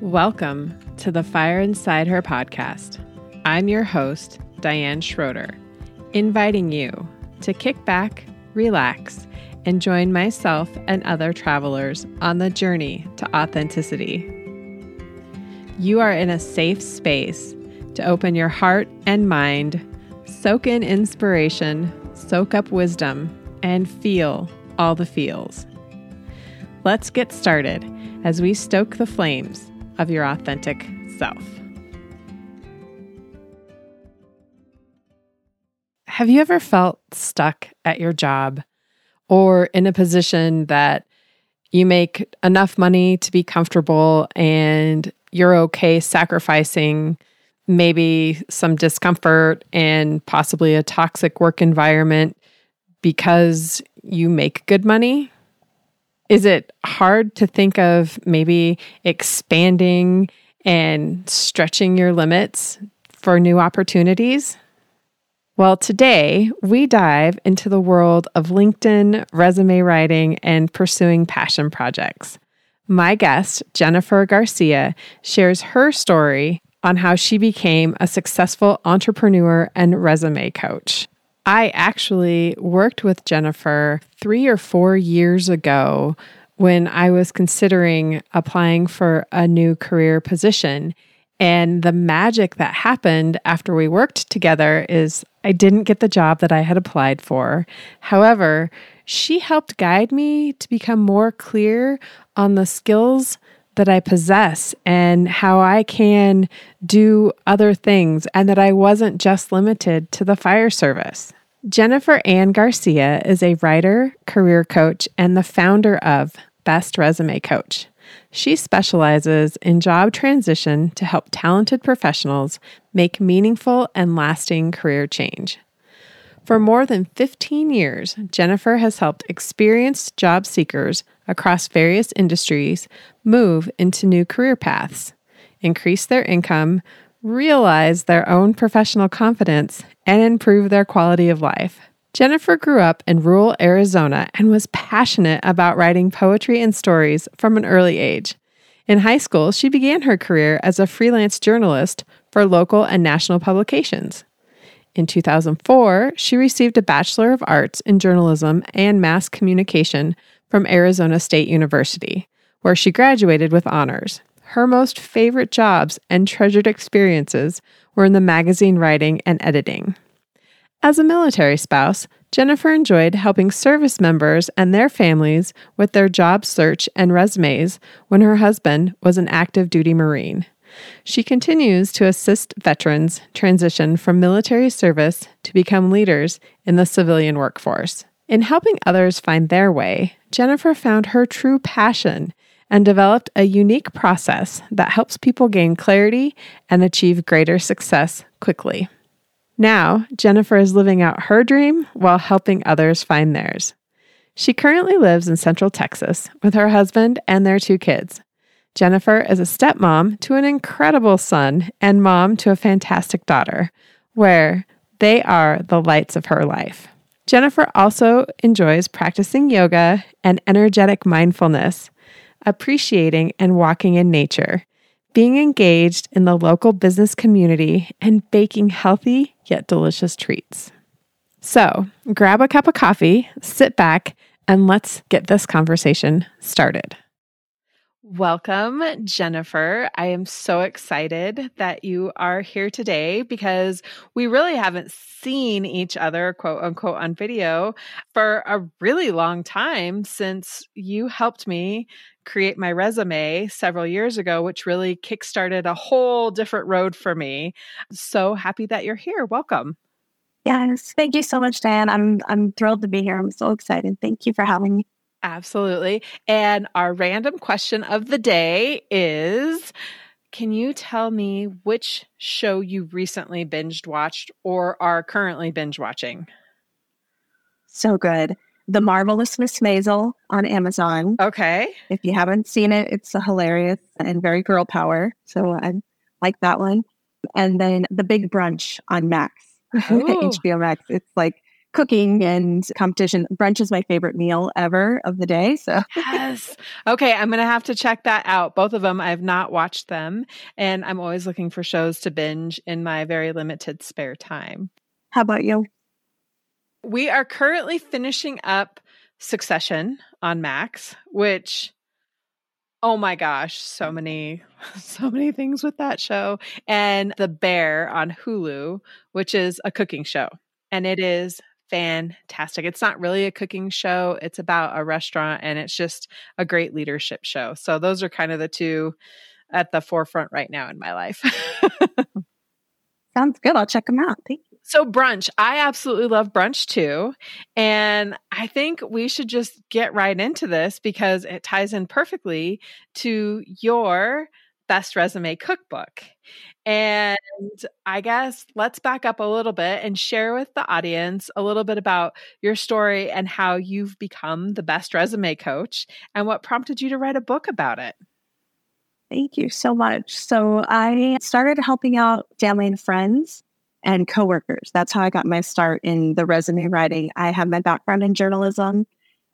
Welcome to the Fire Inside Her podcast. I'm your host, Diane Schroeder, inviting you to kick back, relax, and join myself and other travelers on the journey to authenticity. You are in a safe space to open your heart and mind, soak in inspiration, soak up wisdom, and feel all the feels. Let's get started as we stoke the flames of your authentic self. Have you ever felt stuck at your job or in a position that you make enough money to be comfortable and you're okay sacrificing maybe some discomfort and possibly a toxic work environment because you make good money? Is it hard to think of maybe expanding and stretching your limits for new opportunities? Well, today we dive into the world of LinkedIn, resume writing, and pursuing passion projects. My guest, Jennifer Garcia, shares her story on how she became a successful entrepreneur and resume coach. I actually worked with Jennifer three or four years ago when I was considering applying for a new career position. And the magic that happened after we worked together is I didn't get the job that I had applied for. However, she helped guide me to become more clear on the skills that I possess and how I can do other things, and that I wasn't just limited to the fire service. Jennifer Anne Garcia is a writer, career coach, and the founder of Best Resume Coach. She specializes in job transition to help talented professionals make meaningful and lasting career change. For more than 15 years, Jennifer has helped experienced job seekers across various industries move into new career paths, increase their income, realize their own professional confidence, and improve their quality of life. Jennifer grew up in rural Arizona and was passionate about writing poetry and stories from an early age. In high school, she began her career as a freelance journalist for local and national publications. In 2004, she received a Bachelor of Arts in Journalism and Mass Communication from Arizona State University, where she graduated with honors. Her most favorite jobs and treasured experiences were in the magazine writing and editing. As a military spouse, Jennifer enjoyed helping service members and their families with their job search and resumes when her husband was an active duty Marine. She continues to assist veterans transition from military service to become leaders in the civilian workforce. In helping others find their way, Jennifer found her true passion and developed a unique process that helps people gain clarity and achieve greater success quickly. Now, Jennifer is living out her dream while helping others find theirs. She currently lives in Central Texas with her husband and their two kids. Jennifer is a stepmom to an incredible son and mom to a fantastic daughter, where they are the lights of her life. Jennifer also enjoys practicing yoga and energetic mindfulness appreciating and walking in nature, being engaged in the local business community, and baking healthy yet delicious treats. So grab a cup of coffee, sit back, and let's get this conversation started. Welcome, Jennifer. I am so excited that you are here today because we really haven't seen each other, quote unquote, on video for a really long time since you helped me create my resume several years ago, which really kickstarted a whole different road for me. So happy that you're here. Welcome. Yes, thank you so much, Diane. I'm I'm thrilled to be here. I'm so excited. Thank you for having me. Absolutely. And our random question of the day is Can you tell me which show you recently binged watched or are currently binge watching? So good. The Marvelous Miss Maisel on Amazon. Okay. If you haven't seen it, it's a hilarious and very girl power. So I like that one. And then The Big Brunch on Max, HBO Max. It's like cooking and competition. Brunch is my favorite meal ever of the day. So, yes. Okay. I'm going to have to check that out. Both of them, I have not watched them. And I'm always looking for shows to binge in my very limited spare time. How about you? We are currently finishing up Succession on Max, which Oh my gosh, so many so many things with that show and The Bear on Hulu, which is a cooking show. And it is fantastic. It's not really a cooking show, it's about a restaurant and it's just a great leadership show. So those are kind of the two at the forefront right now in my life. Sounds good. I'll check them out. Thank you. So, brunch, I absolutely love brunch too. And I think we should just get right into this because it ties in perfectly to your best resume cookbook. And I guess let's back up a little bit and share with the audience a little bit about your story and how you've become the best resume coach and what prompted you to write a book about it. Thank you so much. So, I started helping out family and friends and coworkers. That's how I got my start in the resume writing. I have my background in journalism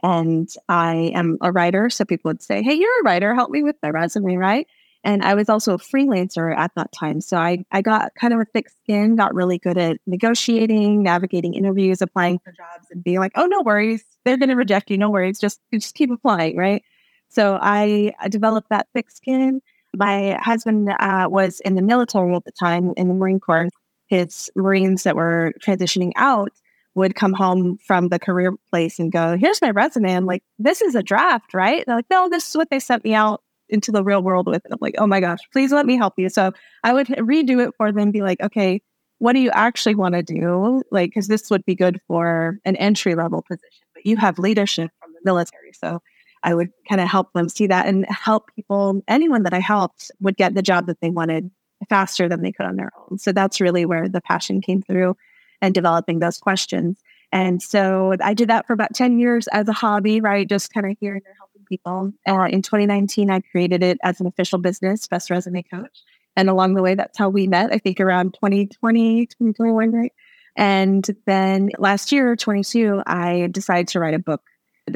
and I am a writer. So people would say, Hey, you're a writer. Help me with my resume, right? And I was also a freelancer at that time. So I, I got kind of a thick skin, got really good at negotiating, navigating interviews, applying for jobs, and being like, oh, no worries. They're going to reject you. No worries. Just, just keep applying, right? So I, I developed that thick skin. My husband uh, was in the military at the time in the Marine Corps his Marines that were transitioning out would come home from the career place and go, Here's my resume. I'm like, This is a draft, right? They're like, No, this is what they sent me out into the real world with. And I'm like, Oh my gosh, please let me help you. So I would redo it for them, be like, Okay, what do you actually want to do? Like, because this would be good for an entry level position, but you have leadership from the military. So I would kind of help them see that and help people, anyone that I helped would get the job that they wanted faster than they could on their own. So that's really where the passion came through and developing those questions. And so I did that for about 10 years as a hobby, right? Just kind of here and there helping people. Uh, in 2019, I created it as an official business, Best Resume Coach. And along the way, that's how we met, I think around 2020, 2021, right? And then last year, 22, I decided to write a book.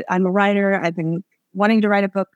I'm a writer. I've been wanting to write a book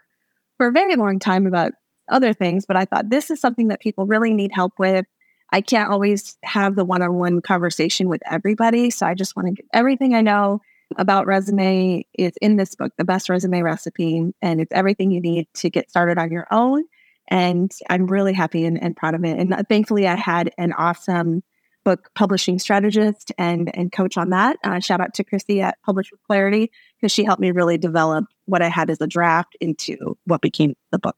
for a very long time about other things, but I thought this is something that people really need help with. I can't always have the one on one conversation with everybody. So I just want to get everything I know about resume is in this book, The Best Resume Recipe. And it's everything you need to get started on your own. And I'm really happy and, and proud of it. And thankfully, I had an awesome book publishing strategist and, and coach on that. Uh, shout out to Chrissy at Publish with Clarity because she helped me really develop what I had as a draft into what became the book.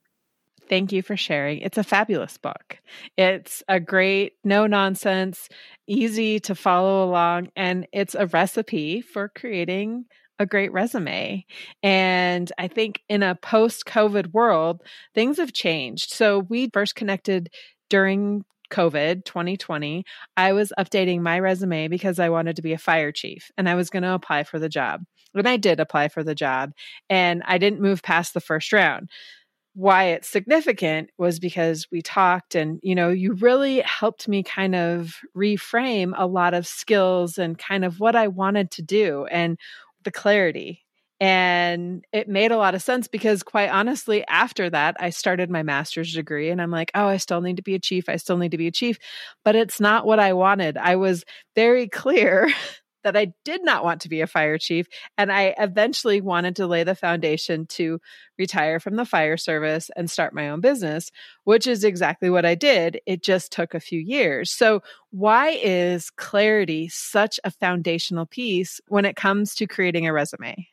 Thank you for sharing. It's a fabulous book. It's a great, no nonsense, easy to follow along, and it's a recipe for creating a great resume. And I think in a post COVID world, things have changed. So we first connected during COVID 2020. I was updating my resume because I wanted to be a fire chief and I was going to apply for the job. And I did apply for the job and I didn't move past the first round why it's significant was because we talked and you know you really helped me kind of reframe a lot of skills and kind of what I wanted to do and the clarity. And it made a lot of sense because quite honestly after that I started my master's degree and I'm like oh I still need to be a chief. I still need to be a chief. But it's not what I wanted. I was very clear that I did not want to be a fire chief. And I eventually wanted to lay the foundation to retire from the fire service and start my own business, which is exactly what I did. It just took a few years. So, why is clarity such a foundational piece when it comes to creating a resume?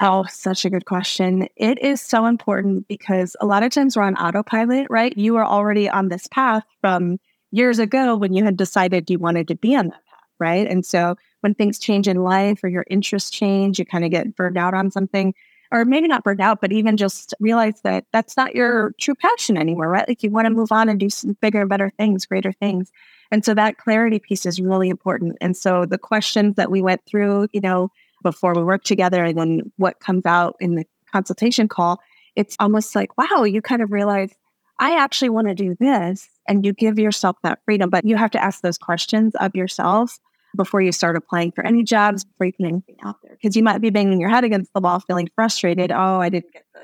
Oh, such a good question. It is so important because a lot of times we're on autopilot, right? You are already on this path from years ago when you had decided you wanted to be on that right? And so when things change in life or your interests change, you kind of get burned out on something, or maybe not burned out, but even just realize that that's not your true passion anymore, right? Like you want to move on and do some bigger and better things, greater things. And so that clarity piece is really important. And so the questions that we went through, you know, before we work together and then what comes out in the consultation call, it's almost like, wow, you kind of realize I actually want to do this. And you give yourself that freedom, but you have to ask those questions of yourself before you start applying for any jobs, before you put anything out there. Because you might be banging your head against the wall, feeling frustrated. Oh, I didn't get the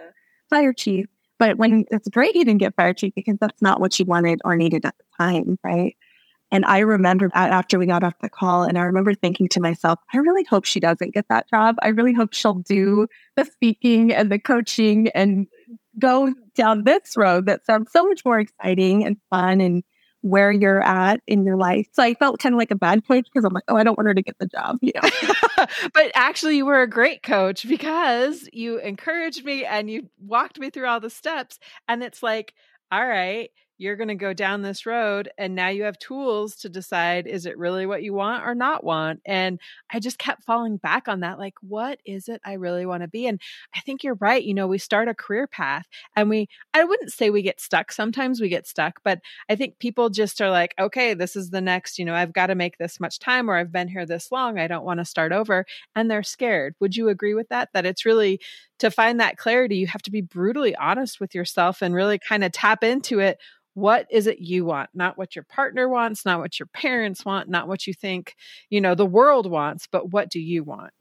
fire chief. But when it's great you didn't get fire chief because that's not what you wanted or needed at the time, right? And I remember after we got off the call, and I remember thinking to myself, I really hope she doesn't get that job. I really hope she'll do the speaking and the coaching and go down this road that sounds so much more exciting and fun and where you're at in your life. So I felt kind of like a bad coach because I'm like, oh, I don't want her to get the job. You know? but actually, you were a great coach because you encouraged me and you walked me through all the steps. And it's like, all right, you're going to go down this road and now you have tools to decide is it really what you want or not want? And i just kept falling back on that like what is it i really want to be? And i think you're right you know we start a career path and we i wouldn't say we get stuck sometimes we get stuck but i think people just are like okay this is the next you know i've got to make this much time or i've been here this long i don't want to start over and they're scared. Would you agree with that? That it's really to find that clarity you have to be brutally honest with yourself and really kind of tap into it. What is it you want? Not what your partner wants not what your parents want not what you think you know the world wants but what do you want?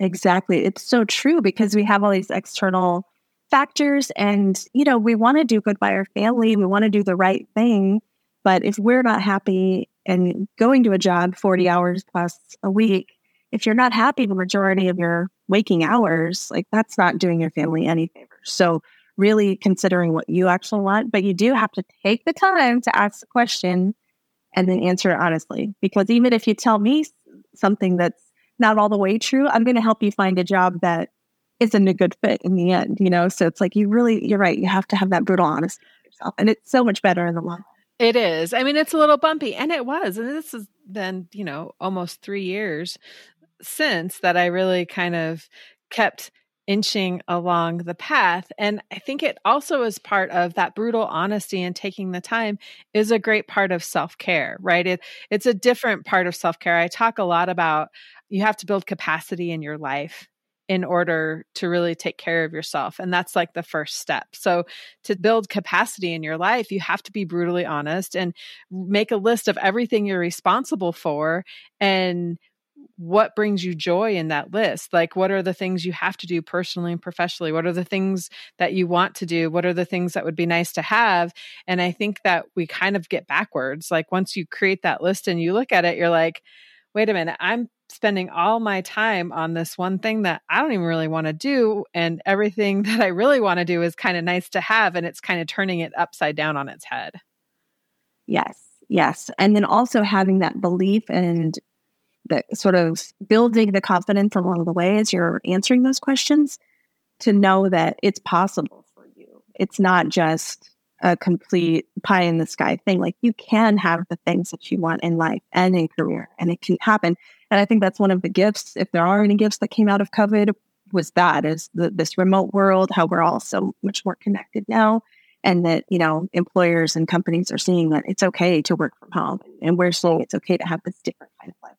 Exactly it's so true because we have all these external factors and you know we want to do good by our family we want to do the right thing but if we're not happy and going to a job 40 hours plus a week if you're not happy the majority of your waking hours like that's not doing your family any favors so really considering what you actually want, but you do have to take the time to ask the question and then answer it honestly. Because even if you tell me something that's not all the way true, I'm going to help you find a job that isn't a good fit in the end, you know? So it's like you really, you're right. You have to have that brutal honesty with yourself. And it's so much better in the long run. It is. I mean, it's a little bumpy, and it was. And this has been, you know, almost three years since that I really kind of kept inching along the path. And I think it also is part of that brutal honesty and taking the time is a great part of self care, right? It, it's a different part of self care. I talk a lot about you have to build capacity in your life in order to really take care of yourself. And that's like the first step. So, to build capacity in your life, you have to be brutally honest and make a list of everything you're responsible for and what brings you joy in that list? Like what are the things you have to do personally and professionally? What are the things that you want to do? What are the things that would be nice to have? And i think that we kind of get backwards. Like once you create that list and you look at it you're like wait a minute i'm spending all my time on this one thing that i don't even really want to do and everything that i really want to do is kind of nice to have and it's kind of turning it upside down on its head. Yes yes. And then also having that belief and the sort of building the confidence along the way as you're answering those questions to know that it's possible for you. It's not just a complete pie in the sky thing. Like you can have the things that you want in life and in career, and it can happen. And I think that's one of the gifts, if there are any gifts that came out of COVID, was that is the, this remote world, how we're all so much more connected now. And that, you know, employers and companies are seeing that it's okay to work from home. And we're seeing it's okay to have this different kind of life.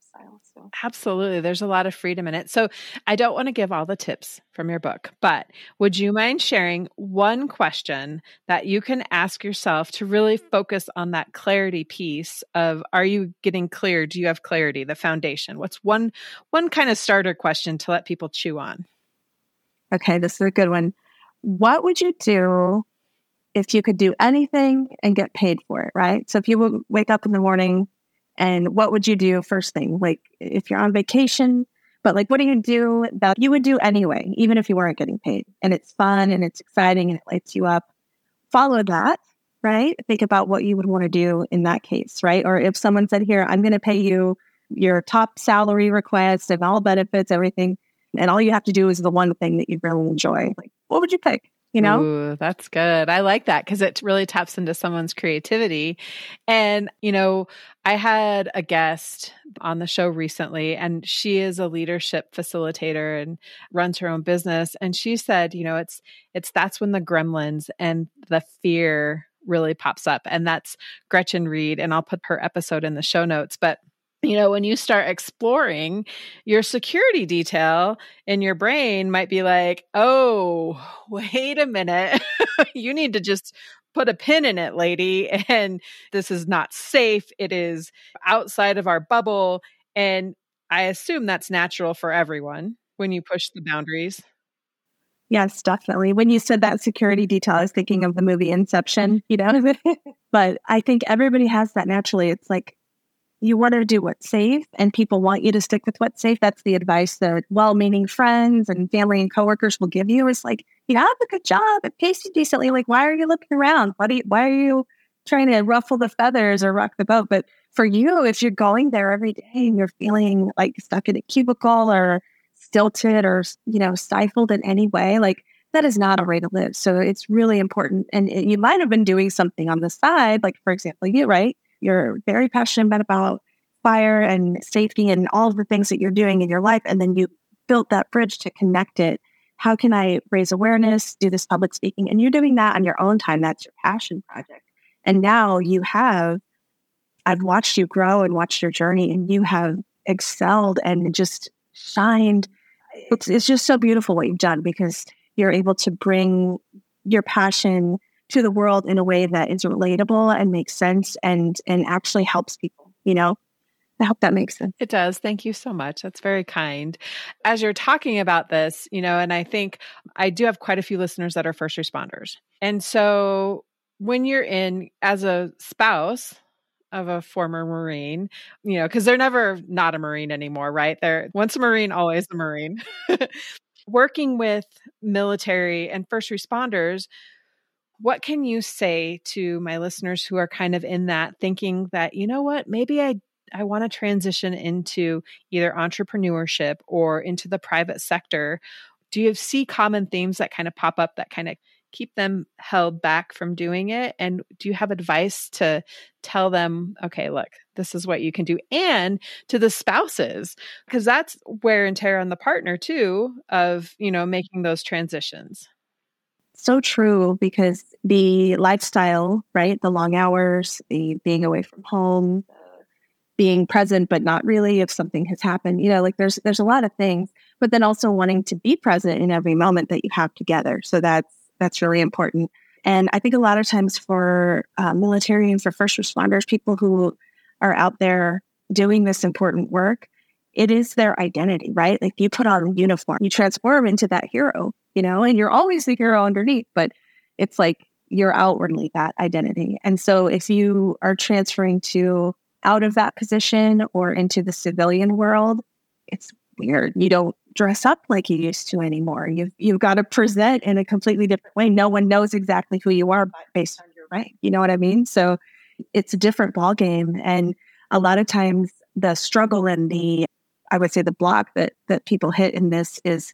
Absolutely. There's a lot of freedom in it. So I don't want to give all the tips from your book, but would you mind sharing one question that you can ask yourself to really focus on that clarity piece of are you getting clear? Do you have clarity, the foundation? What's one one kind of starter question to let people chew on? Okay, this is a good one. What would you do if you could do anything and get paid for it, right? So if you would wake up in the morning and what would you do first thing? Like if you're on vacation, but like what do you do that you would do anyway, even if you weren't getting paid? And it's fun and it's exciting and it lights you up. Follow that, right? Think about what you would want to do in that case, right? Or if someone said, Here, I'm going to pay you your top salary request and all benefits, everything. And all you have to do is the one thing that you really enjoy. Like, what would you pick? You know? Ooh, that's good. I like that because it really taps into someone's creativity. And you know i had a guest on the show recently and she is a leadership facilitator and runs her own business. And she said you know it's it's that's when the gremlins and the fear really pops up. And that's gretchen reed and i'll put her episode in the show notes. But you know, when you start exploring your security detail in your brain might be like, oh, wait a minute. you need to just put a pin in it, lady. And this is not safe. It is outside of our bubble. And I assume that's natural for everyone when you push the boundaries. Yes, definitely. When you said that security detail, I was thinking of the movie Inception, you know? but I think everybody has that naturally. It's like you want to do what's safe and people want you to stick with what's safe. That's the advice that well meaning friends and family and coworkers will give you is like, you have a good job, it pays you decently. Like, why are you looking around? Why, do you, why are you trying to ruffle the feathers or rock the boat? But for you, if you're going there every day and you're feeling like stuck in a cubicle or stilted or, you know, stifled in any way, like that is not a way to live. So it's really important. And you might have been doing something on the side, like, for example, you, right? You're very passionate about fire and safety and all of the things that you're doing in your life. And then you built that bridge to connect it. How can I raise awareness, do this public speaking? And you're doing that on your own time. That's your passion project. And now you have, I've watched you grow and watched your journey, and you have excelled and just shined. It's, it's just so beautiful what you've done because you're able to bring your passion to the world in a way that is relatable and makes sense and and actually helps people you know I hope that makes sense. It does. Thank you so much. That's very kind. As you're talking about this, you know, and I think I do have quite a few listeners that are first responders. And so when you're in as a spouse of a former Marine, you know, because they're never not a Marine anymore, right? They're once a Marine, always a Marine. Working with military and first responders, what can you say to my listeners who are kind of in that thinking that, you know what, maybe I I want to transition into either entrepreneurship or into the private sector. Do you see common themes that kind of pop up that kind of keep them held back from doing it? And do you have advice to tell them, okay, look, this is what you can do? And to the spouses, because that's wear and tear on the partner too, of, you know, making those transitions so true because the lifestyle, right? The long hours, the being away from home, being present but not really if something has happened. You know, like there's there's a lot of things, but then also wanting to be present in every moment that you have together. So that's that's really important. And I think a lot of times for uh, military and for first responders, people who are out there doing this important work, it is their identity, right? Like you put on a uniform, you transform into that hero you know, and you're always the hero underneath, but it's like you're outwardly that identity. And so if you are transferring to out of that position or into the civilian world, it's weird. You don't dress up like you used to anymore. You've you've got to present in a completely different way. No one knows exactly who you are based on your rank. You know what I mean? So it's a different ball game. And a lot of times the struggle and the I would say the block that that people hit in this is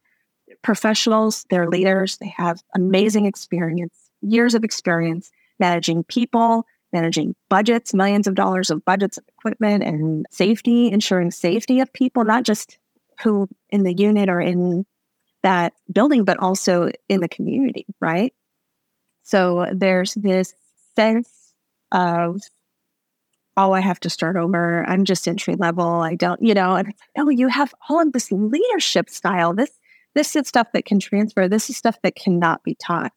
professionals, they're leaders, they have amazing experience, years of experience managing people, managing budgets, millions of dollars of budgets of equipment and safety, ensuring safety of people, not just who in the unit or in that building, but also in the community, right? So there's this sense of, oh, I have to start over. I'm just entry level. I don't, you know, and it's like, oh, you have all of this leadership style. This this is stuff that can transfer. This is stuff that cannot be taught.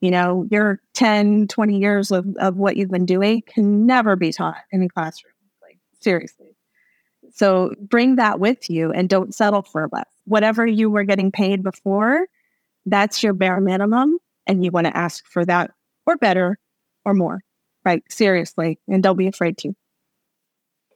You know, your 10, 20 years of, of what you've been doing can never be taught in a classroom. Like, seriously. So bring that with you and don't settle for less. Whatever you were getting paid before, that's your bare minimum. And you want to ask for that or better or more. Right. Seriously. And don't be afraid to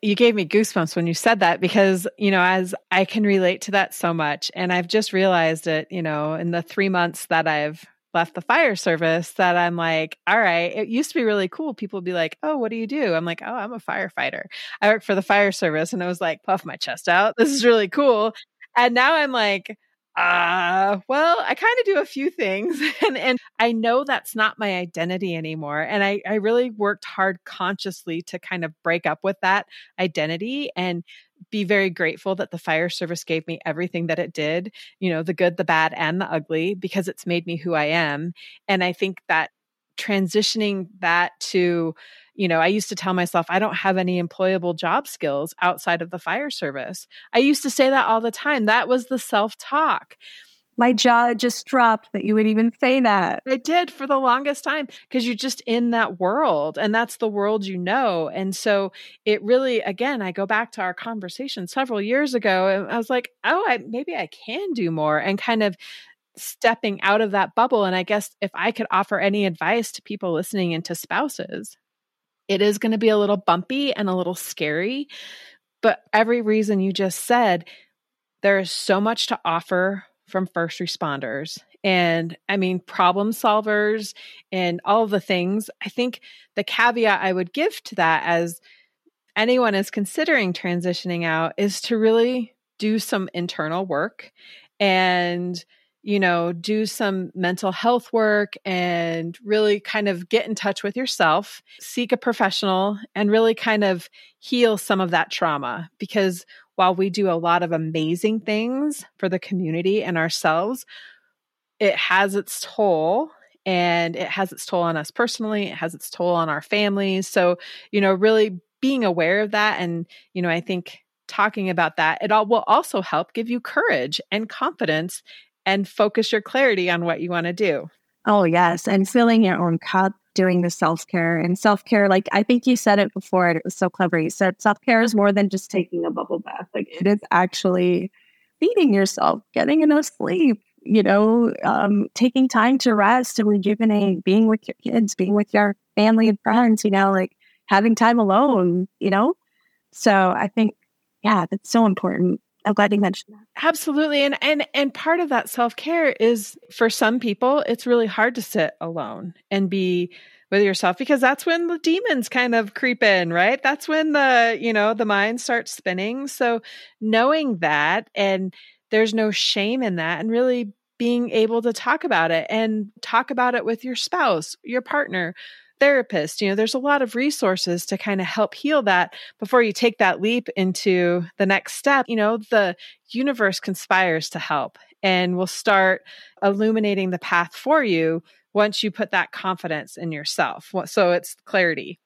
you gave me goosebumps when you said that because, you know, as I can relate to that so much. And I've just realized it, you know, in the three months that I've left the fire service that I'm like, all right, it used to be really cool. People would be like, oh, what do you do? I'm like, oh, I'm a firefighter. I work for the fire service. And i was like, puff my chest out. This is really cool. And now I'm like, uh, well, I kind of do a few things and, and I know that's not my identity anymore. And I, I really worked hard consciously to kind of break up with that identity and be very grateful that the fire service gave me everything that it did, you know, the good, the bad, and the ugly, because it's made me who I am. And I think that transitioning that to, you know, I used to tell myself I don't have any employable job skills outside of the fire service. I used to say that all the time. That was the self talk. My jaw just dropped that you would even say that. I did for the longest time because you're just in that world and that's the world you know. And so it really, again, I go back to our conversation several years ago and I was like, oh, I, maybe I can do more and kind of stepping out of that bubble. And I guess if I could offer any advice to people listening and to spouses, it is going to be a little bumpy and a little scary. But every reason you just said, there is so much to offer from first responders and I mean, problem solvers and all the things. I think the caveat I would give to that as anyone is considering transitioning out is to really do some internal work and you know, do some mental health work and really kind of get in touch with yourself, seek a professional, and really kind of heal some of that trauma. Because while we do a lot of amazing things for the community and ourselves, it has its toll and it has its toll on us personally, it has its toll on our families. So, you know, really being aware of that and, you know, I think talking about that, it all will also help give you courage and confidence and focus your clarity on what you want to do. Oh, yes. And filling your own cup, doing the self care and self care. Like I think you said it before, it was so clever. You said self care is more than just taking a bubble bath. Like it is actually feeding yourself, getting enough sleep, you know, um, taking time to rest and rejuvenate, being with your kids, being with your family and friends, you know, like having time alone, you know? So I think, yeah, that's so important. I'm glad you mentioned that. Absolutely. And and and part of that self-care is for some people, it's really hard to sit alone and be with yourself because that's when the demons kind of creep in, right? That's when the, you know, the mind starts spinning. So knowing that and there's no shame in that and really being able to talk about it and talk about it with your spouse, your partner, therapist. You know, there's a lot of resources to kind of help heal that before you take that leap into the next step. You know, the universe conspires to help and will start illuminating the path for you once you put that confidence in yourself. So it's clarity.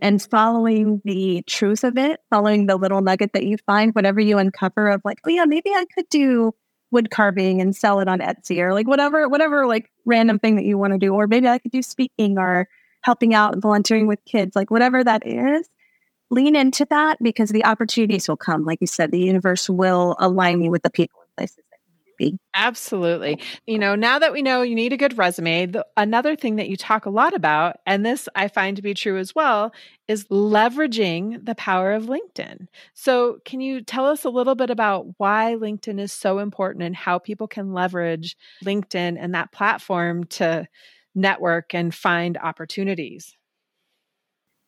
And following the truth of it, following the little nugget that you find, whatever you uncover of like, oh yeah, maybe I could do wood carving and sell it on Etsy or like whatever, whatever like random thing that you want to do. Or maybe I could do speaking or helping out volunteering with kids, like whatever that is, lean into that because the opportunities will come. Like you said, the universe will align you with the people and places that you need to be. Absolutely. You know, now that we know you need a good resume, the, another thing that you talk a lot about, and this I find to be true as well, is leveraging the power of LinkedIn. So, can you tell us a little bit about why LinkedIn is so important and how people can leverage LinkedIn and that platform to network and find opportunities.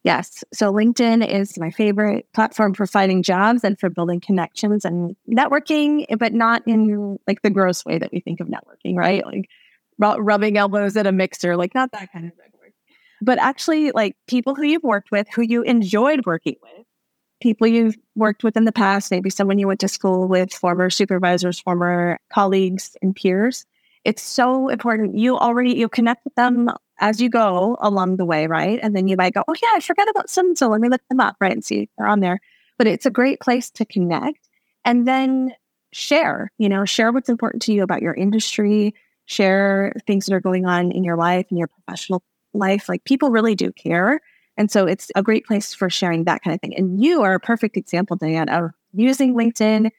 Yes. So LinkedIn is my favorite platform for finding jobs and for building connections and networking, but not in like the gross way that we think of networking, right? Like rubbing elbows at a mixer, like not that kind of network, but actually like people who you've worked with, who you enjoyed working with, people you've worked with in the past, maybe someone you went to school with, former supervisors, former colleagues and peers it's so important. You already you connect with them as you go along the way, right? And then you might go, oh yeah, I forgot about some, so let me look them up, right, and see they're on there. But it's a great place to connect and then share. You know, share what's important to you about your industry. Share things that are going on in your life in your professional life. Like people really do care. And so it's a great place for sharing that kind of thing. And you are a perfect example, Diane, of using LinkedIn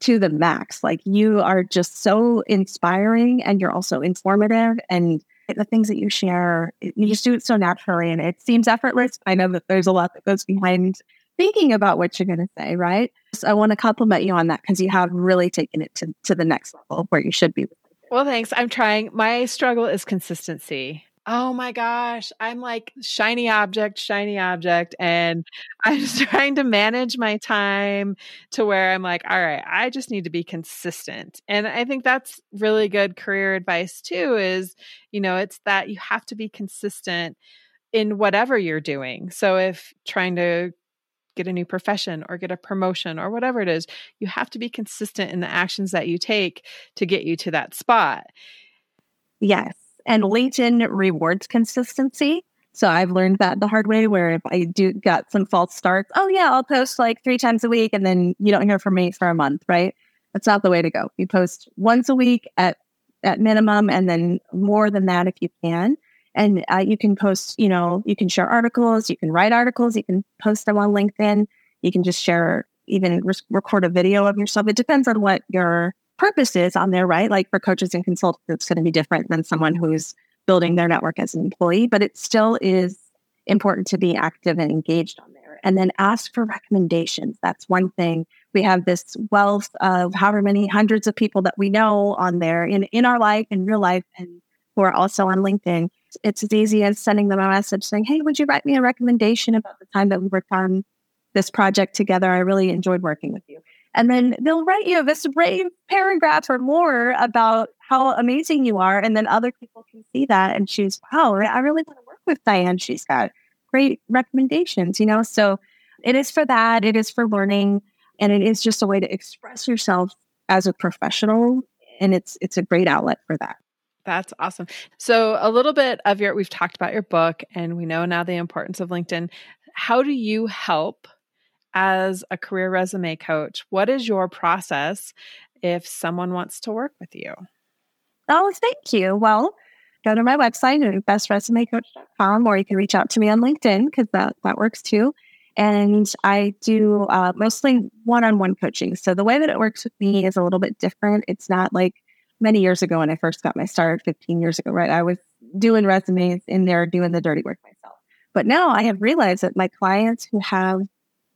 to the max. Like you are just so inspiring and you're also informative and the things that you share, you just do it so naturally and it seems effortless. I know that there's a lot that goes behind thinking about what you're going to say, right? So I want to compliment you on that because you have really taken it to, to the next level where you should be. Well, thanks. I'm trying. My struggle is consistency oh my gosh, I'm like shiny object, shiny object. And I'm just trying to manage my time to where I'm like, all right, I just need to be consistent. And I think that's really good career advice too is, you know, it's that you have to be consistent in whatever you're doing. So if trying to get a new profession or get a promotion or whatever it is, you have to be consistent in the actions that you take to get you to that spot. Yes. And LinkedIn rewards consistency. So I've learned that the hard way where if I do got some false starts, oh yeah, I'll post like three times a week and then you don't hear from me for a month, right? That's not the way to go. You post once a week at at minimum, and then more than that if you can. And uh, you can post, you know, you can share articles, you can write articles, you can post them on LinkedIn, you can just share, even re- record a video of yourself. It depends on what your purpose is on there, right? Like for coaches and consultants, it's going to be different than someone who's building their network as an employee, but it still is important to be active and engaged on there. And then ask for recommendations. That's one thing. We have this wealth of however many hundreds of people that we know on there in, in our life, in real life, and who are also on LinkedIn. It's as easy as sending them a message saying, Hey, would you write me a recommendation about the time that we worked on this project together? I really enjoyed working with you. And then they'll write you this brave paragraph or more about how amazing you are. And then other people can see that and choose, wow, I really want to work with Diane. She's got great recommendations, you know? So it is for that. It is for learning. And it is just a way to express yourself as a professional. And it's it's a great outlet for that. That's awesome. So, a little bit of your, we've talked about your book and we know now the importance of LinkedIn. How do you help as a career resume coach, what is your process if someone wants to work with you? Oh, thank you. Well, go to my website, bestresumecoach.com, or you can reach out to me on LinkedIn because that, that works too. And I do uh, mostly one on one coaching. So the way that it works with me is a little bit different. It's not like many years ago when I first got my start 15 years ago, right? I was doing resumes in there, doing the dirty work myself. But now I have realized that my clients who have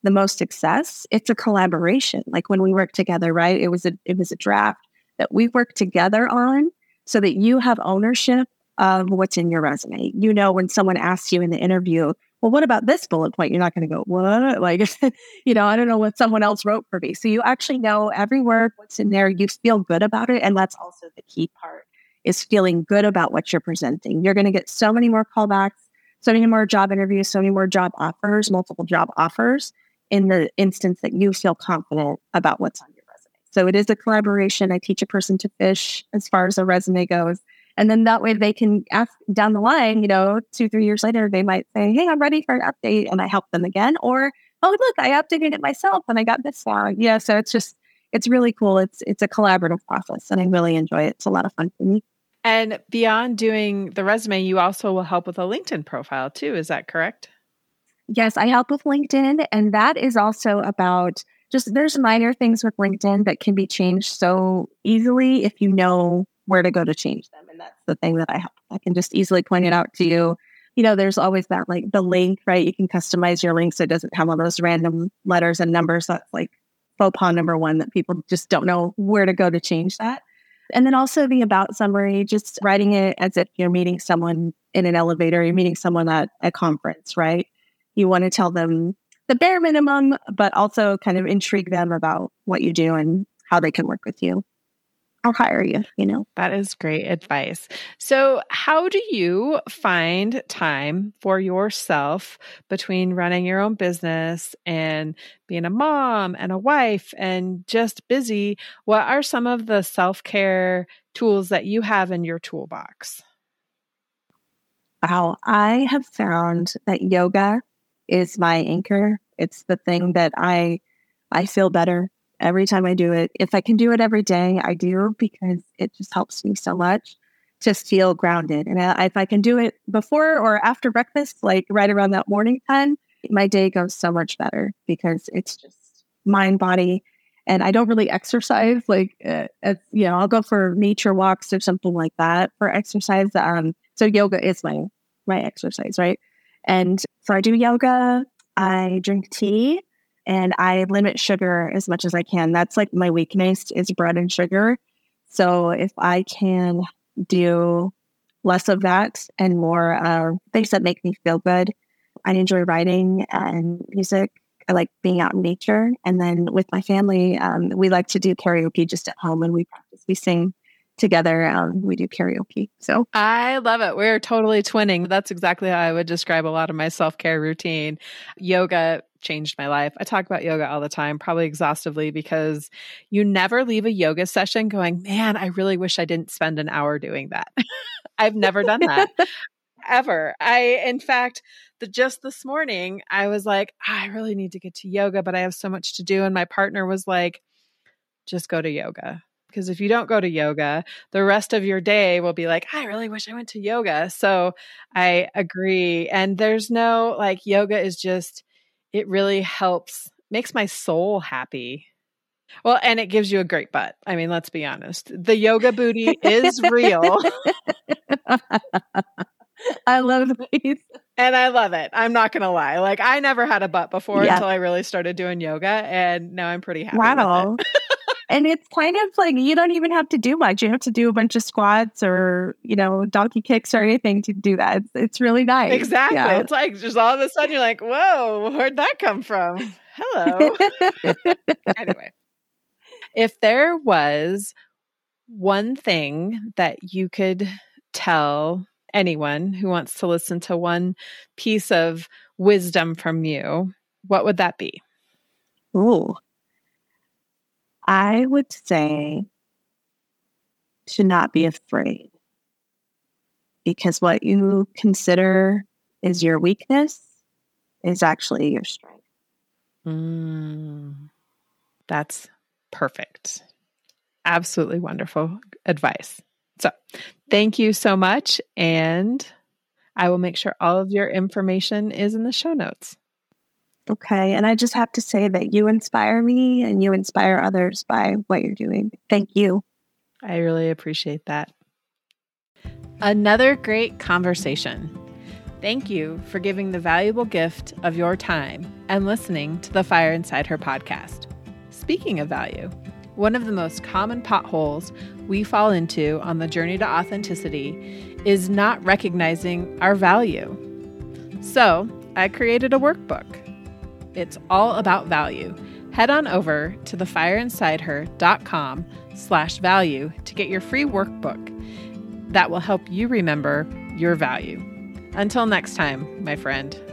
the most success, it's a collaboration. Like when we work together, right? It was a it was a draft that we worked together on so that you have ownership of what's in your resume. You know when someone asks you in the interview, well, what about this bullet point? You're not going to go, what? Like, you know, I don't know what someone else wrote for me. So you actually know every word, what's in there. You feel good about it. And that's also the key part is feeling good about what you're presenting. You're going to get so many more callbacks, so many more job interviews, so many more job offers, multiple job offers in the instance that you feel confident about what's on your resume. So it is a collaboration. I teach a person to fish as far as a resume goes. And then that way they can ask down the line, you know, two, three years later, they might say, Hey, I'm ready for an update. And I help them again. Or, oh, look, I updated it myself and I got this far. Yeah. So it's just, it's really cool. It's, it's a collaborative process and I really enjoy it. It's a lot of fun for me. And beyond doing the resume, you also will help with a LinkedIn profile too. Is that correct? Yes, I help with LinkedIn. And that is also about just there's minor things with LinkedIn that can be changed so easily if you know where to go to change them. And that's the thing that I help. I can just easily point it out to you. You know, there's always that like the link, right? You can customize your link so it doesn't have all those random letters and numbers. That's like faux pas number one that people just don't know where to go to change that. And then also the about summary, just writing it as if you're meeting someone in an elevator, you're meeting someone at a conference, right? You want to tell them the bare minimum, but also kind of intrigue them about what you do and how they can work with you. I'll hire you, you know. That is great advice. So, how do you find time for yourself between running your own business and being a mom and a wife and just busy? What are some of the self care tools that you have in your toolbox? Wow, I have found that yoga is my anchor. It's the thing that I I feel better every time I do it. If I can do it every day, I do because it just helps me so much to feel grounded. And I, if I can do it before or after breakfast, like right around that morning time, my day goes so much better because it's just mind, body. And I don't really exercise like, uh, you know, I'll go for nature walks or something like that for exercise. Um, so yoga is my my exercise, right? And so I do yoga, I drink tea, and I limit sugar as much as I can. That's like my weakness is bread and sugar. So if I can do less of that and more uh, things that make me feel good, I enjoy writing and music. I like being out in nature. And then with my family, um, we like to do karaoke just at home and we practice. We sing together um, we do karaoke so. I love it. We're totally twinning. That's exactly how i would describe a lot of my self-care routine. Yoga changed my life. I talk about yoga all the time probably exhaustively because you never leave a yoga session going man i really wish i didn't spend an hour doing that. I've never done that. Ever. I in fact the just this morning i was like i really need to get to yoga but i have so much to do. And my partner was like just go to yoga. Because if you don't go to yoga, the rest of your day will be like, I really wish I went to yoga. So I agree. And there's no like, yoga is just, it really helps, makes my soul happy. Well, and it gives you a great butt. I mean, let's be honest. The yoga booty is real. I love these. And I love it. I'm not going to lie. Like, I never had a butt before yeah. until I really started doing yoga. And now I'm pretty happy. Wow. And it's kind of like you don't even have to do much. You have to do a bunch of squats or, you know, donkey kicks or anything to do that. It's, it's really nice. Exactly. Yeah. It's like just all of a sudden you're like, whoa, where'd that come from? Hello. anyway, if there was one thing that you could tell anyone who wants to listen to one piece of wisdom from you, what would that be? Ooh. I would say to not be afraid because what you consider is your weakness is actually your strength. Mm, that's perfect. Absolutely wonderful advice. So, thank you so much. And I will make sure all of your information is in the show notes. Okay. And I just have to say that you inspire me and you inspire others by what you're doing. Thank you. I really appreciate that. Another great conversation. Thank you for giving the valuable gift of your time and listening to the Fire Inside Her podcast. Speaking of value, one of the most common potholes we fall into on the journey to authenticity is not recognizing our value. So, I created a workbook. It's all about value. Head on over to thefireinsideher.com slash value to get your free workbook that will help you remember your value. Until next time, my friend.